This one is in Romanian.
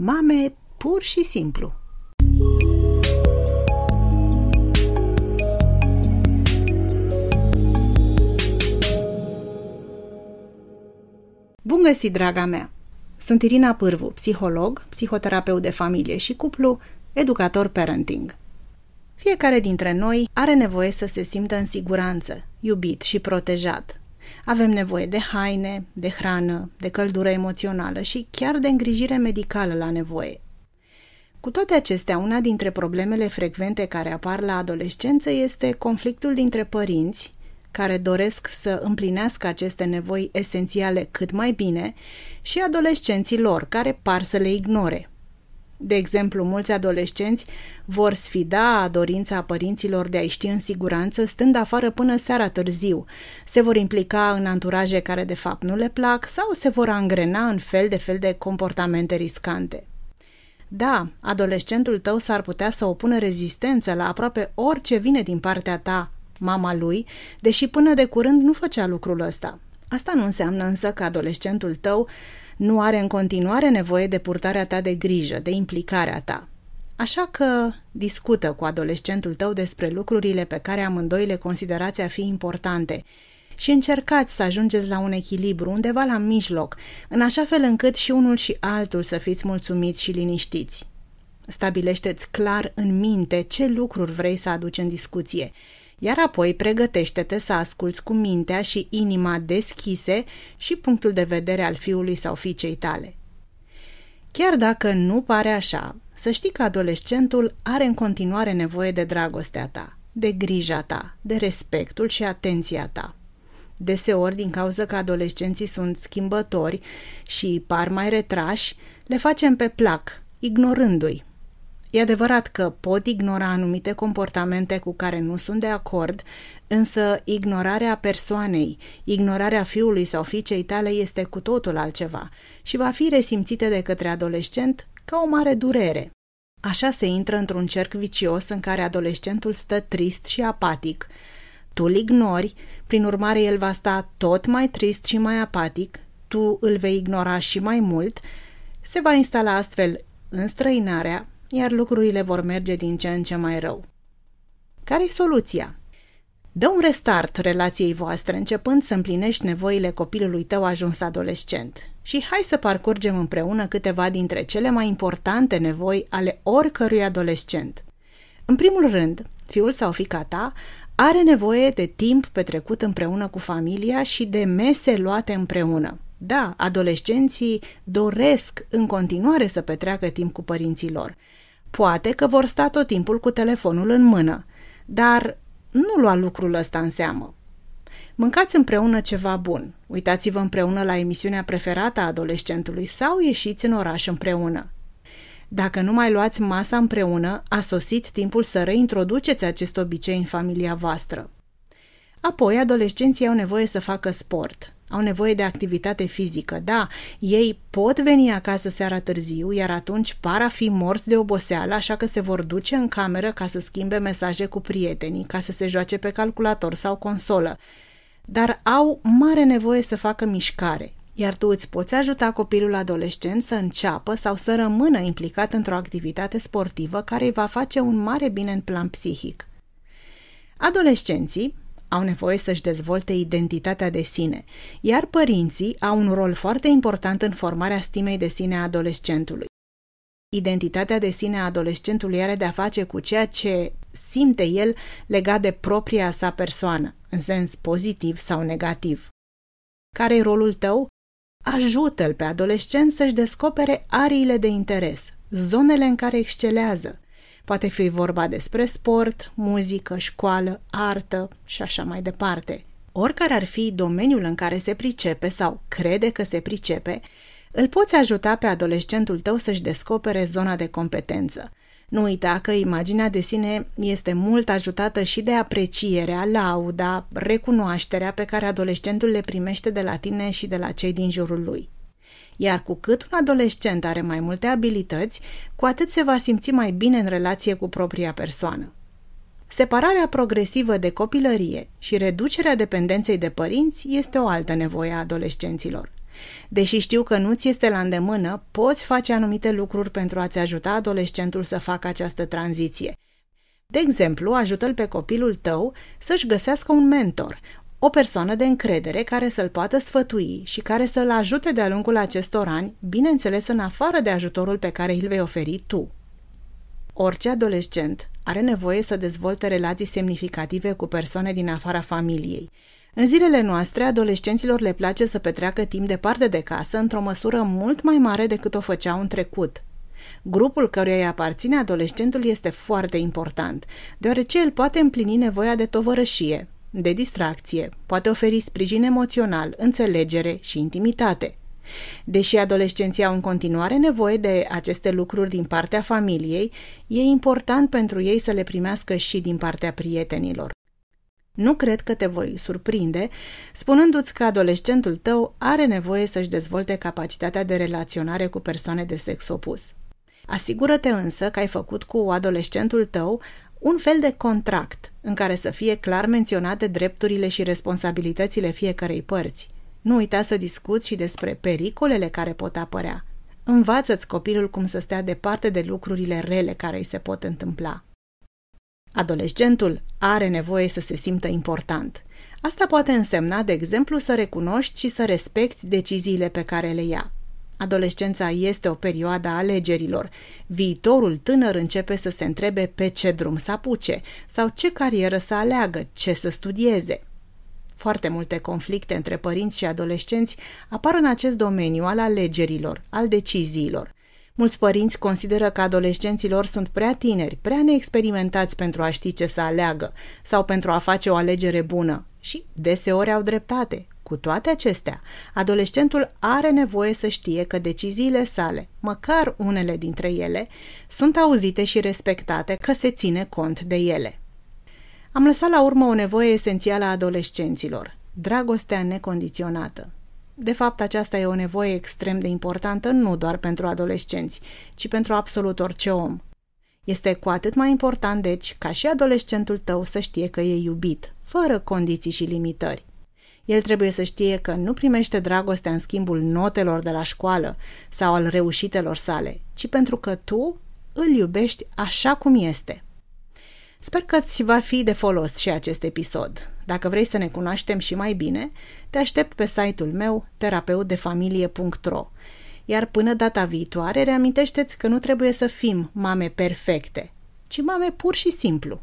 Mame pur și simplu. Bun găsit, draga mea! Sunt Irina Pârvu, psiholog, psihoterapeut de familie și cuplu, educator parenting. Fiecare dintre noi are nevoie să se simtă în siguranță, iubit și protejat. Avem nevoie de haine, de hrană, de căldură emoțională și chiar de îngrijire medicală la nevoie. Cu toate acestea, una dintre problemele frecvente care apar la adolescență este conflictul dintre părinți care doresc să împlinească aceste nevoi esențiale cât mai bine și adolescenții lor care par să le ignore. De exemplu, mulți adolescenți vor sfida dorința părinților de a-i ști în siguranță stând afară până seara târziu, se vor implica în anturaje care de fapt nu le plac sau se vor angrena în fel de fel de comportamente riscante. Da, adolescentul tău s-ar putea să opună rezistență la aproape orice vine din partea ta, mama lui, deși până de curând nu făcea lucrul ăsta. Asta nu înseamnă însă că adolescentul tău nu are în continuare nevoie de purtarea ta de grijă, de implicarea ta. Așa că discută cu adolescentul tău despre lucrurile pe care amândoi le considerați a fi importante și încercați să ajungeți la un echilibru undeva la mijloc, în așa fel încât și unul și altul să fiți mulțumiți și liniștiți. Stabilește-ți clar în minte ce lucruri vrei să aduci în discuție iar apoi pregătește-te să asculți cu mintea și inima deschise și punctul de vedere al fiului sau fiicei tale. Chiar dacă nu pare așa, să știi că adolescentul are în continuare nevoie de dragostea ta, de grija ta, de respectul și atenția ta. Deseori, din cauza că adolescenții sunt schimbători și par mai retrași, le facem pe plac, ignorându-i, E adevărat că pot ignora anumite comportamente cu care nu sunt de acord, însă ignorarea persoanei, ignorarea fiului sau fiicei tale este cu totul altceva și va fi resimțită de către adolescent ca o mare durere. Așa se intră într-un cerc vicios în care adolescentul stă trist și apatic. Tu îl ignori, prin urmare el va sta tot mai trist și mai apatic, tu îl vei ignora și mai mult, se va instala astfel înstrăinarea, iar lucrurile vor merge din ce în ce mai rău. Care-i soluția? Dă un restart relației voastre începând să împlinești nevoile copilului tău ajuns adolescent și hai să parcurgem împreună câteva dintre cele mai importante nevoi ale oricărui adolescent. În primul rând, fiul sau fica ta are nevoie de timp petrecut împreună cu familia și de mese luate împreună. Da, adolescenții doresc în continuare să petreacă timp cu părinții lor, Poate că vor sta tot timpul cu telefonul în mână, dar nu lua lucrul ăsta în seamă. Mâncați împreună ceva bun, uitați-vă împreună la emisiunea preferată a adolescentului sau ieșiți în oraș împreună. Dacă nu mai luați masa împreună, a sosit timpul să reintroduceți acest obicei în familia voastră. Apoi, adolescenții au nevoie să facă sport, au nevoie de activitate fizică. Da, ei pot veni acasă seara târziu, iar atunci par a fi morți de oboseală, așa că se vor duce în cameră ca să schimbe mesaje cu prietenii, ca să se joace pe calculator sau consolă. Dar au mare nevoie să facă mișcare, iar tu îți poți ajuta copilul adolescent să înceapă sau să rămână implicat într-o activitate sportivă care îi va face un mare bine în plan psihic. Adolescenții au nevoie să-și dezvolte identitatea de sine, iar părinții au un rol foarte important în formarea stimei de sine a adolescentului. Identitatea de sine a adolescentului are de-a face cu ceea ce simte el legat de propria sa persoană, în sens pozitiv sau negativ. Care e rolul tău? Ajută-l pe adolescent să-și descopere ariile de interes, zonele în care excelează, Poate fi vorba despre sport, muzică, școală, artă și așa mai departe. Oricare ar fi domeniul în care se pricepe sau crede că se pricepe, îl poți ajuta pe adolescentul tău să-și descopere zona de competență. Nu uita că imaginea de sine este mult ajutată și de aprecierea, lauda, recunoașterea pe care adolescentul le primește de la tine și de la cei din jurul lui. Iar cu cât un adolescent are mai multe abilități, cu atât se va simți mai bine în relație cu propria persoană. Separarea progresivă de copilărie și reducerea dependenței de părinți este o altă nevoie a adolescenților. Deși știu că nu ți este la îndemână, poți face anumite lucruri pentru a-ți ajuta adolescentul să facă această tranziție. De exemplu, ajută-l pe copilul tău să-și găsească un mentor, o persoană de încredere care să-l poată sfătui și care să-l ajute de-a lungul acestor ani, bineînțeles în afară de ajutorul pe care îl vei oferi tu. Orice adolescent are nevoie să dezvolte relații semnificative cu persoane din afara familiei. În zilele noastre, adolescenților le place să petreacă timp departe de casă într-o măsură mult mai mare decât o făceau în trecut. Grupul căruia îi aparține adolescentul este foarte important, deoarece el poate împlini nevoia de tovărășie, de distracție, poate oferi sprijin emoțional, înțelegere și intimitate. Deși adolescenții au în continuare nevoie de aceste lucruri din partea familiei, e important pentru ei să le primească și din partea prietenilor. Nu cred că te voi surprinde spunându-ți că adolescentul tău are nevoie să-și dezvolte capacitatea de relaționare cu persoane de sex opus. Asigură-te însă că ai făcut cu adolescentul tău un fel de contract în care să fie clar menționate drepturile și responsabilitățile fiecărei părți. Nu uita să discuți și despre pericolele care pot apărea. Învață-ți copilul cum să stea departe de lucrurile rele care îi se pot întâmpla. Adolescentul are nevoie să se simtă important. Asta poate însemna, de exemplu, să recunoști și să respecti deciziile pe care le ia. Adolescența este o perioadă a alegerilor. Viitorul tânăr începe să se întrebe pe ce drum să apuce sau ce carieră să aleagă, ce să studieze. Foarte multe conflicte între părinți și adolescenți apar în acest domeniu al alegerilor, al deciziilor. Mulți părinți consideră că adolescenților sunt prea tineri, prea neexperimentați pentru a ști ce să aleagă sau pentru a face o alegere bună și deseori au dreptate. Cu toate acestea, adolescentul are nevoie să știe că deciziile sale, măcar unele dintre ele, sunt auzite și respectate, că se ține cont de ele. Am lăsat la urmă o nevoie esențială a adolescenților, dragostea necondiționată. De fapt, aceasta e o nevoie extrem de importantă nu doar pentru adolescenți, ci pentru absolut orice om. Este cu atât mai important, deci, ca și adolescentul tău să știe că e iubit, fără condiții și limitări. El trebuie să știe că nu primește dragostea în schimbul notelor de la școală sau al reușitelor sale, ci pentru că tu îl iubești așa cum este. Sper că ți va fi de folos și acest episod. Dacă vrei să ne cunoaștem și mai bine, te aștept pe site-ul meu terapeutdefamilie.ro Iar până data viitoare, reamintește-ți că nu trebuie să fim mame perfecte, ci mame pur și simplu.